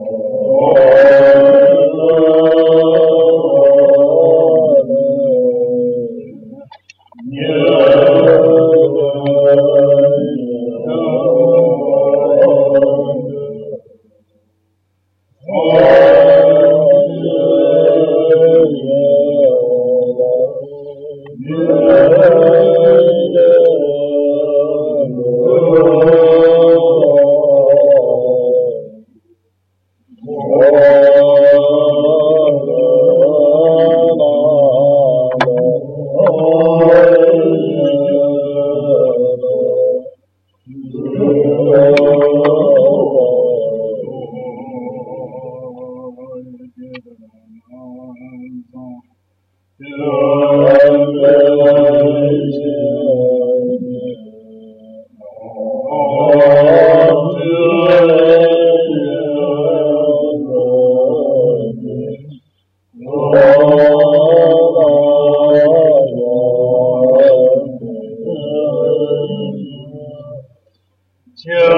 Oh. Yeah.